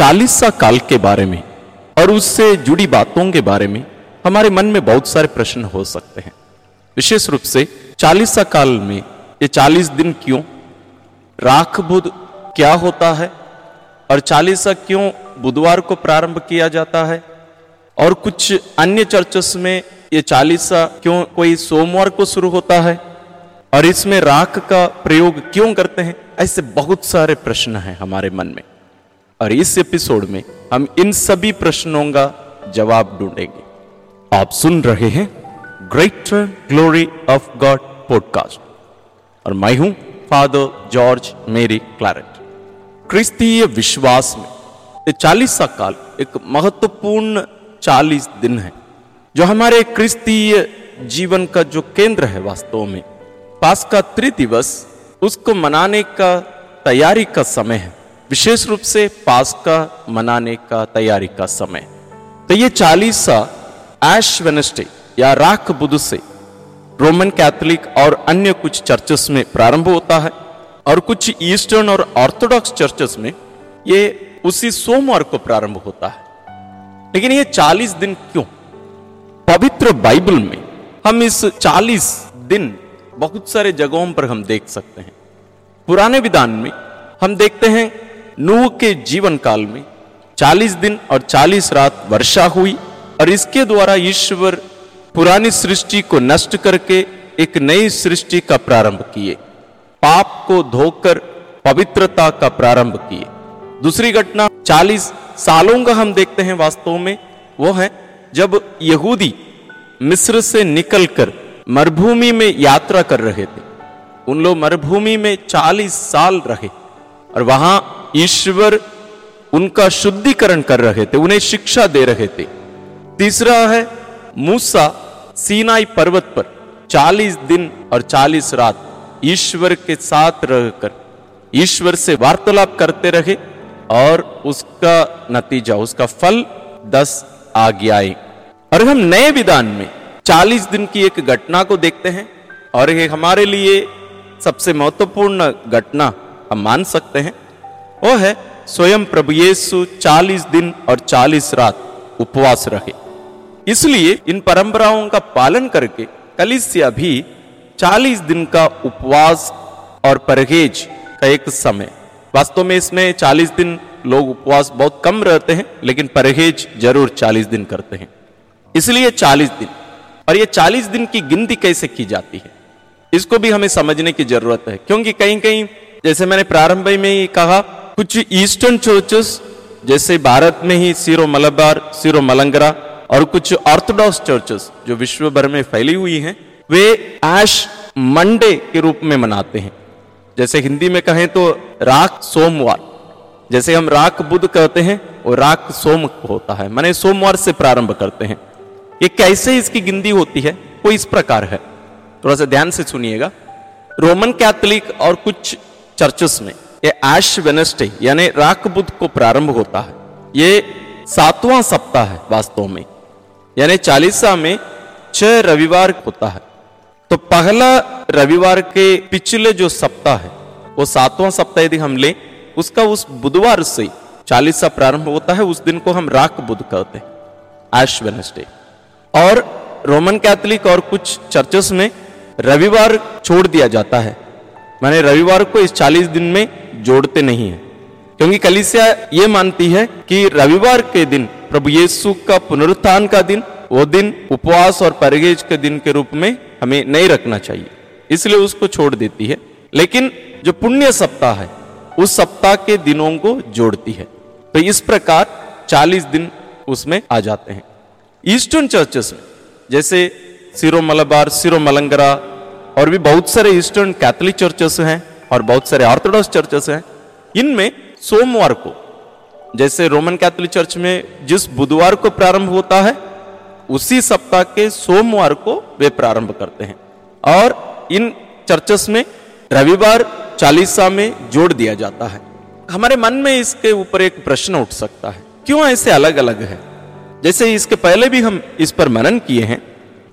चालीसा काल के बारे में और उससे जुड़ी बातों के बारे में हमारे मन में बहुत सारे प्रश्न हो सकते हैं। विशेष रूप से चालीसा काल में ये चालीस दिन क्यों? राख बुध क्या होता है? और चालीसा क्यों बुधवार को प्रारंभ किया जाता है? और कुछ अन्य चर्चस में ये चालीसा क्यों कोई सोमवार को शुरू होता है? और इसमें राख का प्रयोग क्यों करते हैं? ऐसे बहुत सारे प्रश्न हैं हमारे मन में। और इस एपिसोड में हम इन सभी प्रश्नों का जवाब ढूंढेंगे। आप सुन रहे हैं great glory of God podcast और मैं हूँ फादर जॉर्ज मेरी क्लैरेट क्रिस्तीय विश्वास में चालीसा काल एक महत्वपूर्ण चालीस दिन है, जो हमारे क्रिस्तीय जीवन का जो केंद्र है वास्तव में। पास का त्रिदिवस, उसको मनाने का तैयारी का समय है। विशेष रूप से पास का मनाने का तैयारी का समय। तो ये चालीसा एश वेनस्डे या राख बुध से रोमन कैथोलिक और अन्य कुछ चर्चेस में प्रारंभ होता है और कुछ ईस्टर्न और ऑर्थोडॉक्स चर्चेस में ये उसी सोमवार को प्रारंभ होता है। लेकिन ये 40 दिन क्यों? पवित्र बाइबल में हम इस 40 दिन बहुत सारे जगहों पर हम देख सकते हैं। पुराने विधान में हम देखते हैं नूह के जीवन काल में 40 दिन और 40 रात वर्षा हुई और इसके द्वारा ईश्वर पुरानी सृष्टि को नष्ट करके एक नई सृष्टि का प्रारंभ किए, पाप को धोकर पवित्रता का प्रारंभ किए। दूसरी घटना 40 सालों का हम देखते हैं वास्तव में, वो है जब यहूदी मिस्र से निकलकर मरुभूमि में यात्रा कर रहे थे। उन लोग मरुभूमि में 40 साल रहे और वहाँ ईश्वर उनका शुद्धिकरण कर रहे थे, उन्हें शिक्षा दे रहे थे। तीसरा है, मूसा सीनाई पर्वत पर 40 दिन और 40 रात ईश्वर के साथ रहकर, ईश्वर से वार्तालाप करते रहे और उसका नतीजा, उसका फल दस आज्ञाएँ और हम नए विधान में 40 दिन की एक घटना को देखते हैं और ये हमारे लिए सबसे महत्वपूर्ण घटना हम मान सकते हैं। वो है स्वयं प्रभु यीशु 40 दिन और 40 रात उपवास रहे। इसलिए इन परंपराओं का पालन करके कलिसिया भी 40 दिन का उपवास और परहेज का एक समय। वास्तव में इसमें 40 दिन लोग उपवास बहुत कम रहते हैं, लेकिन परहेज ज़रूर 40 दिन करते हैं। इसलिए 40 दिन। और ये 40 दिन की गिनती कैसे की जाती है? इसको भी हमें समझने की ज़रूरत है, क्योंकि कहीं कहीं जैसे मैंने प्रारंभ में ही कहा कुछ ईस्टर्न चर्चेस, जैसे भारत में ही सीरो मलबार, सीरो मलंगरा और कुछ ऑर्थोडॉक्स चर्चेस जो विश्व भर में फैली हुई हैं, वे ऐश मंडे के रूप में मनाते हैं। जैसे हिंदी में कहें तो राख सोमवार। जैसे हम राख बुध कहते हैं, वो राख सोम होता है। माने सोमवार से प्रारंभ करते हैं। ये कैसे इसकी गिनती होती है? वो इस प्रकार है। थोड़ा सा ध्यान से सुनिएगा। रोमन कैथोलिक और कुछ चर्चेस में ये ऐश वेनस्डे, यानी राख बुद्ध को प्रारंभ होता है। ये सातवां सप्ताह है वास्तव में। यानी चालीसा में छह रविवार होता है। तो पहला रविवार के पिछले जो सप्ताह है, वो सातवां सप्ताह यदि हम लें, उसका उस बुधवार से चालीसा प्रारंभ होता है, उस दिन को हम राख बुद्ध कहते हैं, ऐश वेनस्डे। और रोमन कैथोलिक और कुछ चर्चेस में रविवार छोड़ दिया जाता है। मैंने रविवार को इस 40 दिन में जोड़ते नहीं है। क्योंकि कलिसिया ये मानती है कि रविवार के दिन प्रभु यीशु का पुनरुत्थान का दिन, वो दिन उपवास और परहेज के दिन के रूप में हमें नहीं रखना चाहिए, इसलिए उसको छोड़ देती है। लेकिन जो पुण्य सप्ताह है, उस सप्ताह के दिनों को जोड़ती है। तो इस प्रकार 40 दिन उसमें आ जाते हैं। ईस्टर्न चर्चेस में, जैसे सिरो मलबार सिरो मलंगरा और भी बहुत सारे ईस्टर्न कैथोलिक चर्चेस हैं और बहुत सारे ऑर्थोडॉक्स चर्चेस हैं। इनमें सोमवार को, जैसे रोमन कैथोलिक चर्च में जिस बुधवार को प्रारंभ होता है, उसी सप्ताह के सोमवार को वे प्रारंभ करते हैं। और इन चर्चेस में रविवार चालीसा में जोड़ दिया जाता है। हमारे मन में इसके ऊपर एक प्रश्न उठ सकता है, क्यों ऐसे अलग अलग है? जैसे इसके पहले भी हम इस पर मनन किए हैं,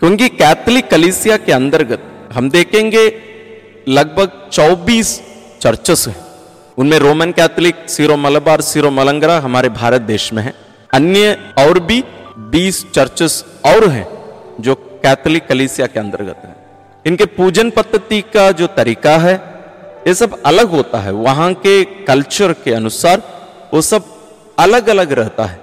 क्योंकि कैथलिक कलिसिया के अंतर्गत हम देखेंगे लगभग 24 चर्चेस हैं। उनमें Roman Catholic, Syro Malabar, Syro Malankara हमारे भारत देश में है। अन्य और भी 20 चर्चेस और हैं जो कैथोलिक कलीसिया के अंतर्गत है। इनके पूजन पद्धति का जो तरीका है, ये सब अलग होता है। वहाँ के कल्चर के अनुसार वो सब अलग अलग रहता है।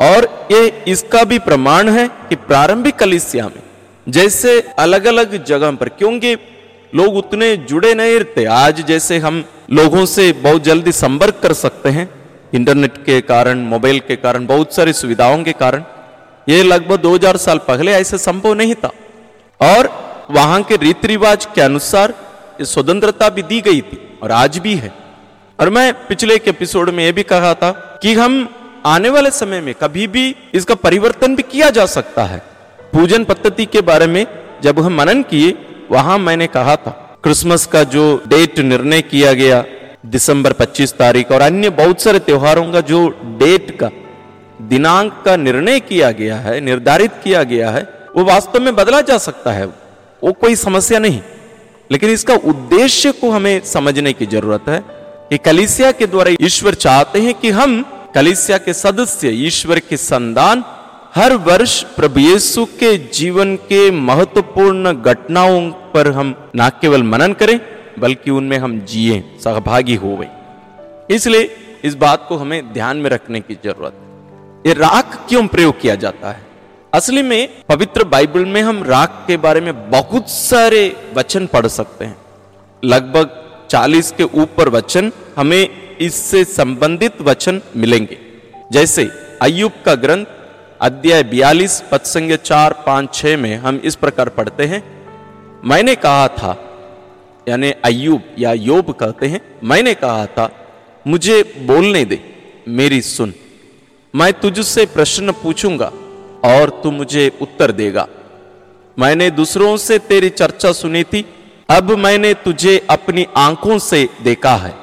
और ये इसका भी प्रमाण है कि प्रारंभिक कलिसिया में जैसे अलग अलग जगह पर, क्योंकि लोग उतने जुड़े नहीं रहते। आज जैसे हम लोगों से बहुत जल्दी संपर्क कर सकते हैं, इंटरनेट के कारण, मोबाइल के कारण, बहुत सारी सुविधाओं के कारण। ये लगभग 2000 साल पहले ऐसे संभव नहीं था। और वहाँ के रीति रिवाज के अनुसार स्वतंत्रता भी दी गई थी, और आज भी है। और मैं पिछले एक एपिसोड में यह भी कहा था कि हम आने वाले समय में कभी भी इसका परिवर्तन भी किया जा सकता है। पूजन पद्धति के बारे में जब हम मनन किए, वहाँ मैंने कहा था, क्रिसमस का जो डेट निर्णय किया गया, दिसंबर 25 तारीख और अन्य बहुत सारे त्योहारों का जो डेट का दिनांक का निर्णय किया गया है, निर्धारित किया गया है, वो वास्तव में बदला जा सकता है। वो कोई समस्या नहीं। लेकिन इसका उद्देश्य को हमें समझने की ज़रूरत है कि कलिसिया के द्वारा ईश्वर चाहते हैं कि हम कलिसिया के सदस्य, ईश्वर के संदान हर वर्ष प्रभु यीशु के जीवन के महत्वपूर्ण घटनाओं पर हम न केवल मनन करें, बल्कि उनमें हम जिए, सहभागी हो गए इसलिए इस बात को हमें ध्यान में रखने की ज़रूरत है। ये राख क्यों प्रयोग किया जाता है? असली में पवित्र बाइबल में हम राख के बारे में बहुत सारे वचन पढ़ सकते हैं। लगभग 40 के ऊपर वचन हमें इससे संबंधित वचन मिलेंगे। जैसे अयुब का ग्रंथ अध्याय बयालीस पद चार, पाँच, छह में हम इस प्रकार पढ़ते हैं। मैंने कहा था, यानी अयुब या योब कहते हैं, मैंने कहा था, मुझे बोलने दे, मेरी सुन। मैं तुझसे प्रश्न पूछूँगा और तू मुझे उत्तर देगा। मैंने दूसरों से तेरी चर्चा सुनी थी, अब मैंने तुझे अपनी आँखों से देखा है।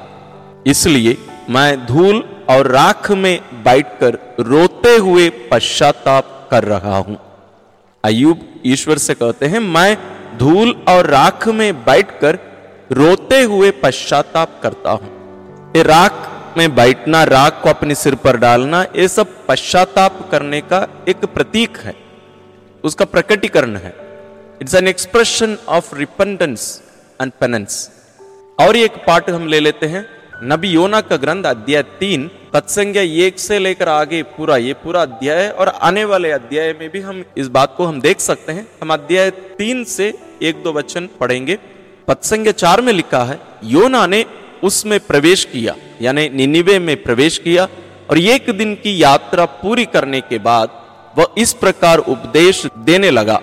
इसलिए मैं धूल और राख में बैठकर रोते हुए पश्चाताप कर रहा हूँ। अयुब ईश्वर से कहते हैं, मैं धूल और राख में बैठकर रोते हुए पश्चाताप करता हूँ। ये राख में बैठना, राख को अपने सिर पर डालना, ये सब पश्चाताप करने का एक प्रतीक है। उसका प्रकटीकरण है। It's an expression of repentance and penance और एक पार्ट हम ले लेते हैं। नबी योना का ग्रंथ अध्याय तीन, तत्संज्ञा एक से लेकर आगे पूरा, ये पूरा अध्याय और आने वाले अध्याय में भी हम इस बात को हम देख सकते हैं। हम अध्याय तीन से एक दो वचन पढ़ेंगे। पत्संज्ञा चार में लिखा है, योना ने उसमें प्रवेश किया, यानी निनिवे में प्रवेश किया और एक दिन की यात्रा पूरी करने के बाद वह इस प्रकार उपदेश देने लगा,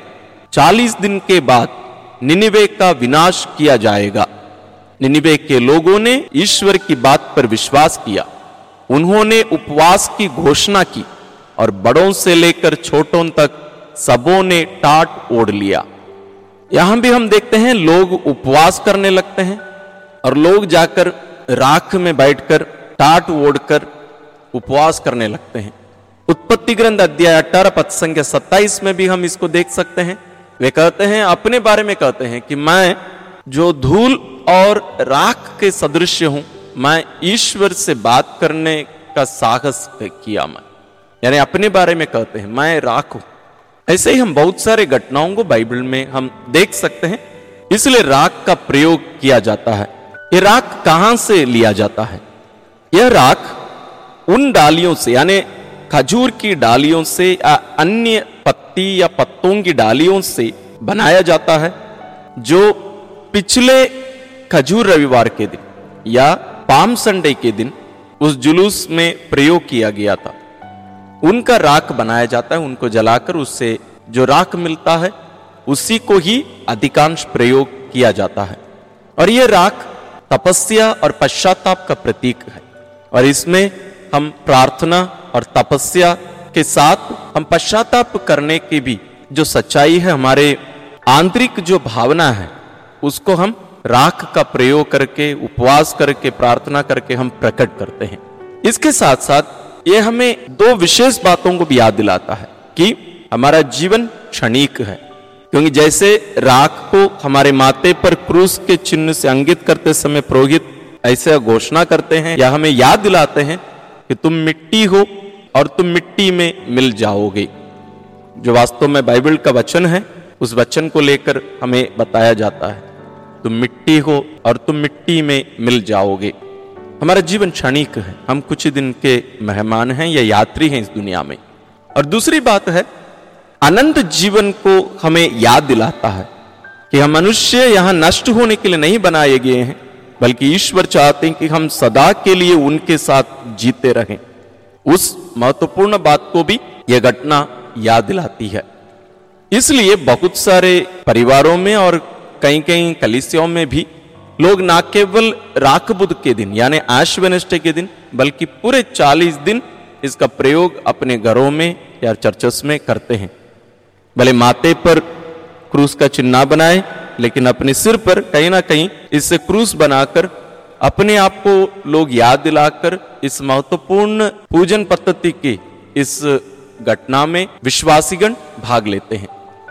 चालीस दिन के बाद निनिवे का विनाश किया जाएगा। निनिवे के लोगों ने ईश्वर की बात पर विश्वास किया। उन्होंने उपवास की घोषणा की और बड़ों से लेकर छोटों तक सबों ने टाट ओढ़ लिया। यहाँ भी हम देखते हैं, लोग उपवास करने लगते हैं और लोग जाकर राख में बैठकर टाट ओढ़कर उपवास करने लगते हैं। उत्पत्ति ग्रंथ अध्याय अठारह, पद संख्या सत्ताईस में भी हम इसको देख सकते हैं। वे कहते हैं, अपने बारे में कहते हैं कि मैं जो धूल और राख के सदृश हूँ, मैं ईश्वर से बात करने का साहस किया मैं। यानी अपने बारे में कहते हैं, मैं राख हूँ। ऐसे ही हम बहुत सारे घटनाओं को बाइबल में हम देख सकते हैं, इसलिए राख का प्रयोग किया जाता है। ये राख कहाँ से लिया जाता है? यह राख उन डालियों से, यानी खजूर की डालियों से या अन्य पत्ती या पत्तों की डालियों से बनाया जाता है, जो पिछले खजूर रविवार के दिन या पाम संडे के दिन उस जुलूस में प्रयोग किया गया था। उनका राख बनाया जाता है, उनको जलाकर उससे जो राख मिलता है, उसी को ही अधिकांश प्रयोग किया जाता है। और यह राख तपस्या और पश्चाताप का प्रतीक है। और इसमें हम प्रार्थना और तपस्या के साथ हम पश्चाताप करने की भी जो सच्चाई है, हमारे आंतरिक जो भावना है उसको हम राख का प्रयोग करके, उपवास करके, प्रार्थना करके हम प्रकट करते हैं। इसके साथ साथ ये हमें दो विशेष बातों को भी याद दिलाता है कि हमारा जीवन क्षणिक है। क्योंकि जैसे राख को हमारे माथे पर क्रूस के चिन्ह से अंकित करते समय पुरोहित ऐसे घोषणा करते हैं या हमें याद दिलाते हैं कि तुम मिट्टी हो और तुम मिट्टी में मिल जाओगे। जो वास्तव में बाइबल का वचन है, उस वचन को लेकर हमें बताया जाता है। तुम मिट्टी हो और तुम मिट्टी में मिल जाओगे। हमारा जीवन क्षणिक है। हम कुछ दिन के मेहमान हैं या यात्री हैं इस दुनिया में। और दूसरी बात है, अनंत जीवन को हमें याद दिलाता है कि हम मनुष्य यहाँ नष्ट होने के लिए नहीं बनाए गए हैं, बल्कि ईश्वर चाहते हैं कि हम सदा के लिए उनके साथ जीते रहें। उस महत्वपूर्ण बात को भी यह घटना याद दिलाती है। इसलिए बहुत सारे परिवारों में और कई कई कलिसियों में भी, लोग ना केवल राख बुद्ध के दिन, यानी आश वेनेस्टे के दिन, बल्कि पूरे चालीस दिन इसका प्रयोग अपने घरों में या चर्चस में करते हैं। भले माथे पर क्रूस का चिन्ह बनाए, लेकिन अपने सिर पर कहीं ना कहीं इससे क्रूस बनाकर अपने आप को लोग याद दिलाकर इस महत्वपूर्ण पूजन पद्धति की इस घटना में विश्वासीगण भाग लेते हैं।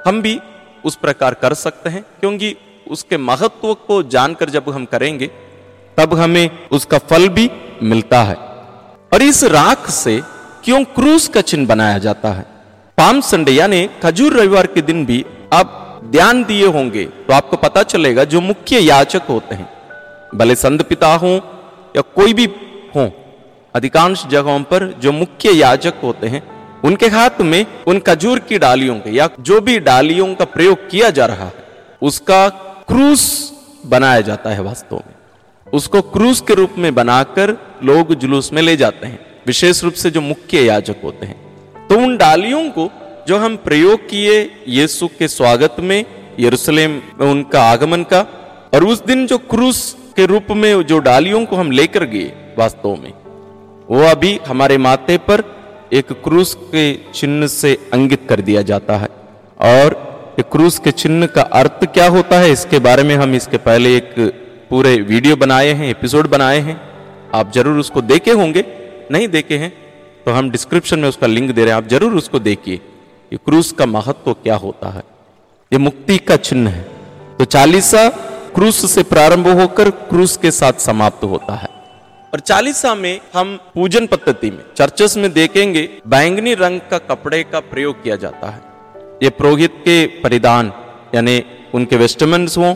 हम भी उस प्रकार कर सकते हैं, क्योंकि उसके महत्व को जानकर जब हम करेंगे, तब हमें उसका फल भी मिलता है। और इस राख से क्यों क्रूस का चिन्ह बनाया जाता है? पाम संडे यानी खजूर रविवार के दिन भी आप ध्यान दिए होंगे तो आपको पता चलेगा जो मुख्य याचक होते हैं। भले संत पिता हो या कोई भी हो, अधिकांश जगहों पर जो मुख्य याचक होते हैं उनके हाथ में उन खजूर की डालियों के या जो भी डालियों का प्रयोग किया जा रहा है, उसका क्रूस बनाया जाता है वास्तव में। उसको क्रूस के रूप में बनाकर लोग जुलूस में ले जाते हैं। विशेष रूप से जो मुख्य याचक होते हैं। तो उन डालियों को जो हम प्रयोग किए यीशु के स्वागत में, यरूशलेम में उनका आगमन का, और उस दिन जो क्रूस के रूप में जो डालियों को हम लेकर गए वास्तव में, वो अभी हमारे माथे पर एक क्रूस के चिन्ह से अंकित कर दिया जाता है। और क्रूस के चिन्ह का अर्थ क्या होता है, इसके बारे में हम इसके पहले एक पूरे वीडियो बनाए हैं, एपिसोड बनाए हैं। आप ज़रूर उसको देखे होंगे, नहीं देखे हैं तो हम डिस्क्रिप्शन में उसका लिंक दे रहे हैं, आप ज़रूर उसको देखिए। ये क्रूस का महत्व क्या होता है? ये मुक्ति का चिन्ह है। तो चालीसा क्रूस से प्रारंभ होकर क्रूस के साथ समाप्त होता है। और चालीसा में हम पूजन पद्धति में, चर्चस में देखेंगे बैंगनी रंग का कपड़े का प्रयोग किया जाता है। ये पुरोहित के परिधान, यानी उनके वेस्टमेंट्स हों,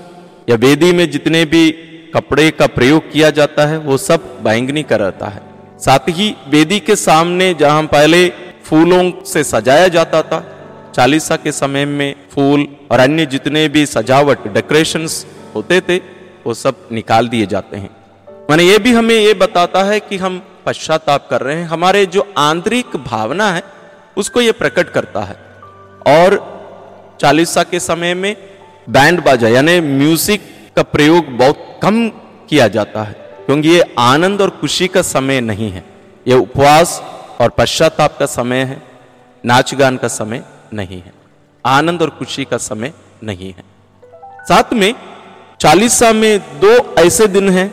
या वेदी में जितने भी कपड़े का प्रयोग किया जाता है, वो सब बैंगनी का रहता है। साथ ही वेदी के सामने जहाँ पहले फूलों से सजाया जाता था, चालीसा के समय में फूल और अन्य जितने भी सजावट, डेकोरेशंस होते थे, वो सब निकाल दिए जाते हैं। मैंने ये भी हमें ये बताता है कि हम पश्चाताप कर रहे हैं। हमारे जो आंतरिक भावना है, उसको ये प्रकट करता है। और चालीसा के समय में बैंड बाजा, यानी म्यूज़िक का प्रयोग बहुत कम किया जाता है, क्योंकि ये आनंद और खुशी का समय नहीं है। ये उपवास और पश्चाताप का समय है, नाच गान का समय नहीं है, आनंद और खुशी का समय नहीं है। साथ में चालीसा में दो ऐसे दिन हैं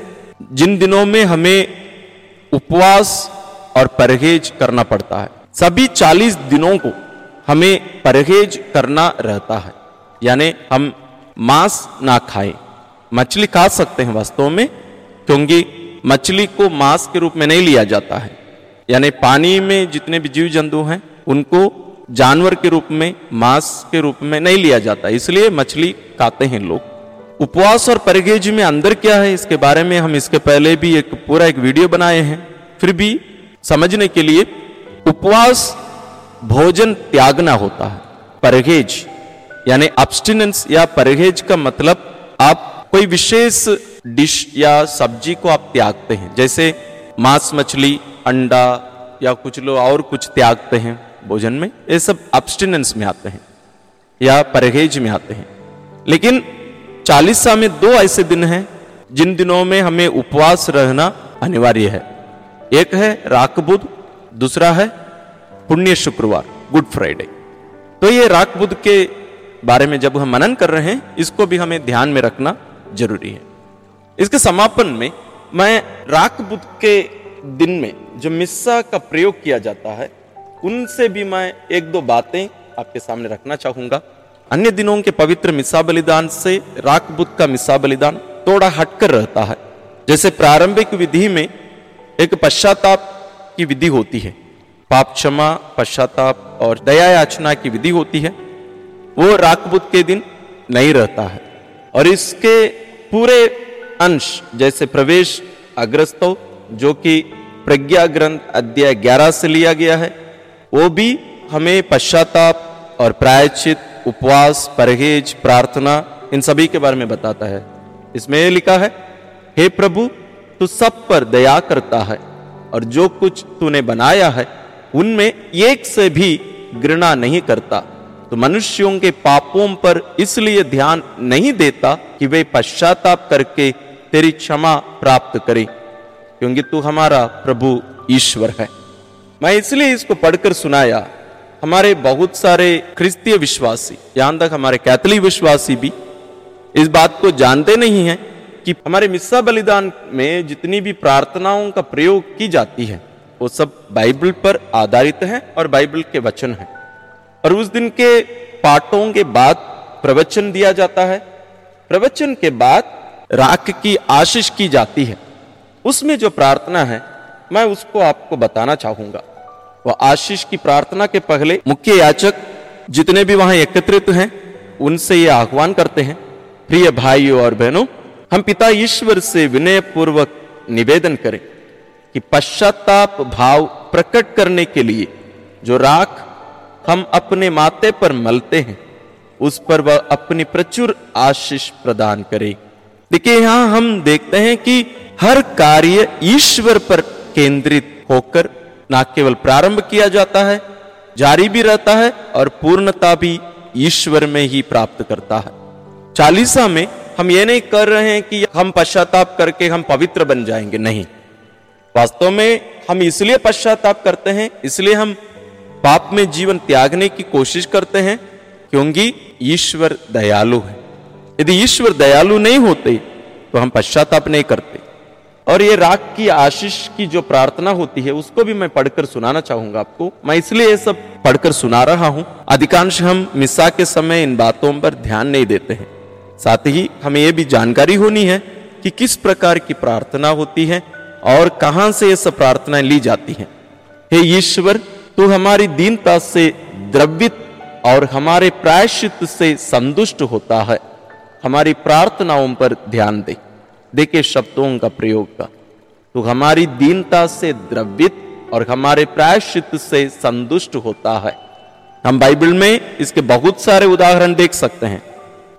जिन दिनों में हमें उपवास और परहेज करना पड़ता है, सभी चालीस दिनों को हमें परहेज करना रहता है। यानी हम मांस ना खाएँ, मछली खा सकते हैं वास्तव में, क्योंकि मछली को मांस के रूप में नहीं लिया जाता है। यानी पानी में जितने भी जीव जंतु हैं, उनको जानवर के रूप में, मांस के रूप में नहीं लिया जाता, इसलिए मछली खाते हैं लोग। उपवास और परहेज में अंदर क्या है, इसके बारे में हम इसके पहले भी एक पूरा एक वीडियो बनाए हैं। फिर भी समझने के लिए उपवास भोजन त्यागना होता है। परहेज यानी अब्सटिनेंस या परहेज का मतलब आप कोई विशेष डिश या सब्ज़ी को आप त्यागते हैं, जैसे मांस मछली, अंडा या कुछ लोग और कुछ त्यागते हैं भोजन में, ये सब अब्सटिनेंस में आते हैं या परहेज में आते हैं। लेकिन चालीसा में दो ऐसे दिन हैं, जिन दिनों में हमें उपवास रहना अनिवार्य है। एक है राक बुध, दूसरा है पुण्य शुक्रवार, गुड फ्राइडे। तो ये राक बुद्ध के बारे में जब हम मनन कर रहे हैं, इसको भी हमें ध्यान में रखना ज़रूरी है। इसके समापन में मैं राक बुद्ध के दिन में जो मिस्सा का प्रयोग किया जाता है, उनसे भी मैं एक दो बातें आपके सामने रखना चाहूँगा। अन्य दिनों के पवित्र मिसा बलिदान से राक बुद्ध का मिसा बलिदान थोड़ा हटकर रहता है। जैसे प्रारंभिक विधि में एक पश्चाताप की विधि होती है। पाप क्षमा, पश्चाताप और दया याचना की विधि होती है। वो राकबुत के दिन नहीं रहता है। और इसके पूरे अंश जैसे प्रवेश अग्रस्तो, जो कि प्रज्ञा ग्रंथ अध्याय 11 से लिया गया है, वो भी हमें पश्चाताप और प्रायचित उपवास, परहेज, प्रार्थना, इन सभी के बारे में बताता है। इसमें यह लिखा है, हे प्रभु, तू सब पर दया करता है, और जो कुछ तूने बनाया है, उनमें एक से भी घृणा नहीं करता। तो मनुष्यों के पापों पर इसलिए ध्यान नहीं देता कि वे पश्चाताप करके तेरी क्षमा प्राप्त करें, क्योंकि तू हमारा प्रभु ईश्वर है। मैं इसलिए इसको पढ़कर सुनाया हमारे बहुत सारे क्रिस्तीय विश्वासी, यहाँ तक हमारे कैथलिक विश्वासी भी इस बात को जानते नहीं हैं कि हमारे मिस्सा बलिदान में जितनी भी प्रार्थनाओं का प्रयोग की जाती है, वो सब बाइबल पर आधारित है और बाइबल के वचन है। और उस दिन के पाठों के बाद प्रवचन दिया जाता है। प्रवचन के बाद राख की आशीष की जाती है। उसमें जो प्रार्थना है, मैं उसको आपको बताना चाहूँगा। वह आशीष की प्रार्थना के पहले मुख्य याचक जितने भी वहाँ एकत्रित हैं, उनसे ये आह्वान करते हैं, प्रिय भाइयों और बहनों, हम पिता ईश्वर से विनय पूर्वक निवेदन करें कि पश्चाताप भाव प्रकट करने के लिए जो राख हम अपने माथे पर मलते हैं, उस पर वह अपनी प्रचुर आशीष प्रदान करे। देखिए, यहाँ हम देखते हैं कि हर कार्य ईश्वर पर केंद्रित होकर ना केवल प्रारंभ किया जाता है, जारी भी रहता है और पूर्णता भी ईश्वर में ही प्राप्त करता है। चालीसा में हम ये नहीं कर रहे हैं कि हम पश्चाताप करके हम पवित्र बन जाएँगे, नहीं। वास्तव में हम इसलिए पश्चाताप करते हैं, इसलिए हम पाप में जीवन त्यागने की कोशिश करते हैं, क्योंकि ईश्वर दयालु है। यदि ईश्वर दयालु नहीं होते तो हम पश्चाताप नहीं करते। और ये राग की आशीष की जो प्रार्थना होती है, उसको भी मैं पढ़कर सुनाना चाहूँगा आपको। मैं इसलिए ये सब पढ़कर सुना रहा हूँ। अधिकांश हम मिसा के समय इन बातों पर ध्यान नहीं देते हैं। साथ ही हमें यह भी जानकारी होनी है कि किस प्रकार की प्रार्थना होती है और कहाँ से ये सब प्रार्थनाएँ ली जाती हैं। हे ईश्वर, तू हमारी दीनता से द्रवित और हमारे प्रायश्चित से संतुष्ट होता है। हमारी प्रार्थनाओं पर ध्यान दे। देखे शब्दों का प्रयोग का। तो हमारी दीनता से द्रवित और हमारे प्रायश्चित से संतुष्ट होता है। हम बाइबल में इसके बहुत सारे उदाहरण देख सकते हैं।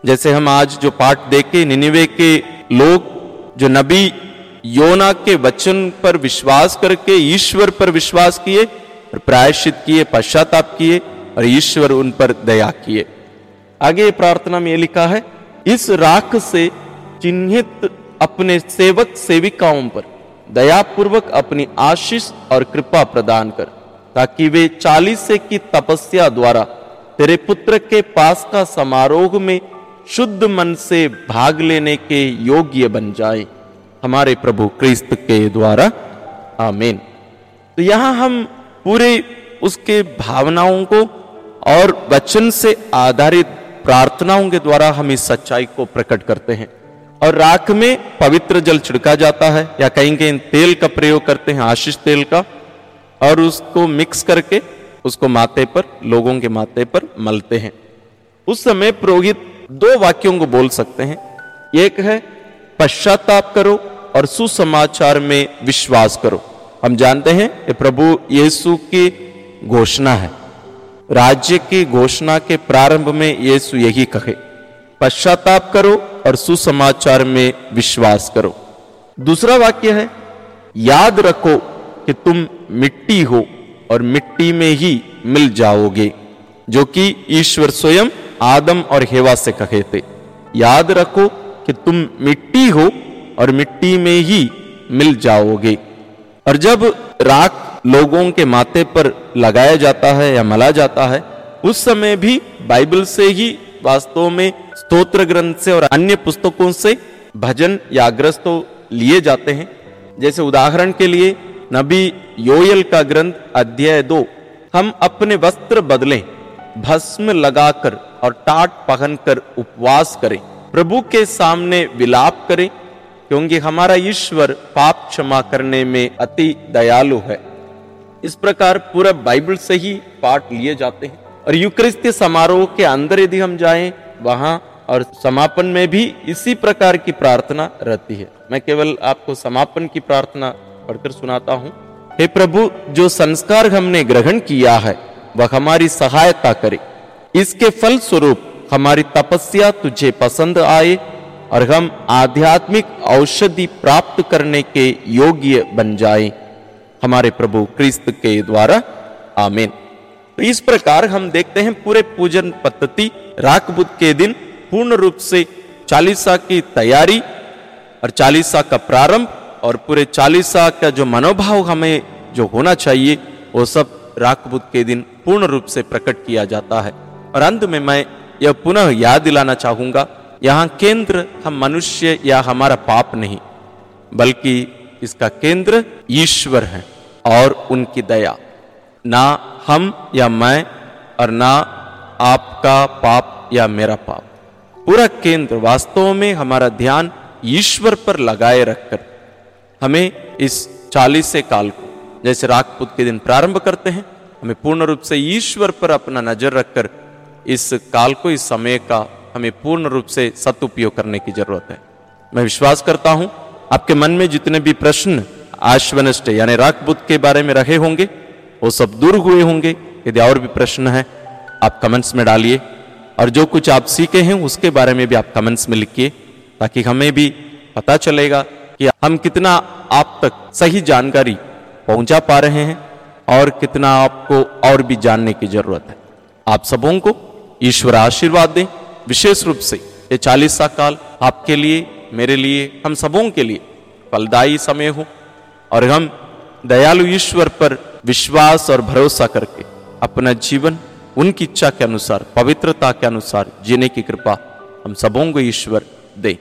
जैसे हम आज जो पाठ देखे निनिवे के लोग, जो नबी योना के वचन पर विश्वास करके, ईश्वर पर विश्वास किए और प्रायश्चित किए, पश्चाताप किए और ईश्वर उन पर दया किए। आगे प्रार्थना में यह लिखा है, इस राख से चिन्हित अपने सेवक सेविकाओं पर दयापूर्वक अपनी आशीष और कृपा प्रदान कर, ताकि वे चालीस की तपस्या द्वारा तेरे पुत्र के पास का समारोह में शुद्ध मन से भाग लेने के योग्य बन जाए। हमारे प्रभु क्रिस्त के द्वारा। आमीन। तो यहाँ हम पूरे उसके भावनाओं को और वचन से आधारित प्रार्थनाओं के द्वारा हम इस सच्चाई को प्रकट करते हैं। और राख में पवित्र जल छिड़का जाता है, या कहीं कहीं तेल का प्रयोग करते हैं, आशीष तेल का, और उसको मिक्स करके उसको माथे पर, लोगों के माथे पर मलते हैं। उस समय पुरोहित दो वाक्यों को बोल सकते हैं। एक है, पश्चाताप करो और सुसमाचार में विश्वास करो। हम जानते हैं ये प्रभु यीशु की घोषणा है। राज्य की घोषणा के प्रारंभ में यीशु यही कहे। पश्चाताप करो और सुसमाचार में विश्वास करो। दूसरा वाक्य है, याद रखो कि तुम मिट्टी हो और मिट्टी में ही मिल जाओगे, जो कि ईश्वर स्वयं आदम और हेवा से कहे थे। याद रखो कि तुम मिट्टी हो और मिट्टी में ही मिल जाओगे। और जब राख लोगों के माथे पर लगाया जाता है या मला जाता है, उस समय भी बाइबल से ही वास्तव में स्तोत्र ग्रंथ से और अन्य पुस्तकों से भजन या अग्रस्तो लिए जाते हैं। जैसे उदाहरण के लिए, नबी योयल का ग्रंथ अध्याय दो, हम अपने वस्त्र बदलें, भस्म लगाकर और टाट पहनकर उपवास करें। प्रभु के सामने विलाप करें, क्योंकि हमारा ईश्वर पाप क्षमा करने में अति दयालु है। इस प्रकार पूरा बाइबल से ही पाठ लिए जाते हैं। और युक्रिस्ती समारोह के अंदर यदि हम जाएँ वहाँ और समापन में भी इसी प्रकार की प्रार्थना रहती है। मैं केवल आपको समापन की प्रार्थना पढ़कर सुनाता हूँ। हे प्रभु, जो संस्कार हमने ग्रहण किया है, वह हमारी सहायता करे। इसके फल स्वरूप हमारी तपस्या तुझे पसंद आए और हम आध्यात्मिक औषधि प्राप्त करने के योग्य बन जाएँ। हमारे प्रभु क्रिस्त के द्वारा, आमीन। तो इस प्रकार हम देखते हैं पूरे पूजन पद्धति, राख बुद्ध के दिन पूर्ण रूप से चालीसा की तैयारी और चालीसा का प्रारंभ और पूरे चालीसा का जो मनोभाव हमें जो होना चाहिए, वो सब राख बुद्ध के दिन पूर्ण रूप से प्रकट किया जाता है। और अंत में मैं यह पुनः याद दिलाना चाहूँगा, यहाँ केंद्र हम मनुष्य या हमारा पाप नहीं, बल्कि इसका केंद्र ईश्वर है और उनकी दया। ना हम या मैं, और ना आपका पाप या मेरा पाप। पूरा केंद्र वास्तव में हमारा ध्यान ईश्वर पर लगाए रखकर हमें इस चालीसे काल को, जैसे रागपुत के दिन प्रारंभ करते हैं, हमें पूर्ण रूप से ईश्वर पर अपना नज़र रखकर इस काल को, इस समय का हमें पूर्ण रूप से सदुपयोग करने की ज़रूरत है। मैं विश्वास करता हूँ, आपके मन में जितने भी प्रश्न आश्वनिष्ठ यानी राकबुद्ध के बारे में रहे होंगे वो सब दूर हुए होंगे। यदि और भी प्रश्न है, आप कमेंट्स में डालिए। और जो कुछ आप सीखे हैं, उसके बारे में भी आप कमेंट्स में लिखिए, ताकि हमें भी पता चलेगा कि हम कितना आप तक सही जानकारी पहुँचा पा रहे हैं और कितना आपको और भी जानने की ज़रूरत है। आप सबों को ईश्वर आशीर्वाद दें। विशेष रूप से ये चालीसा काल आपके लिए, मेरे लिए, हम सबों के लिए फलदायी समय हो। और हम दयालु ईश्वर पर विश्वास और भरोसा करके अपना जीवन उनकी इच्छा के अनुसार, पवित्रता के अनुसार जीने की कृपा हम सबों को ईश्वर दे।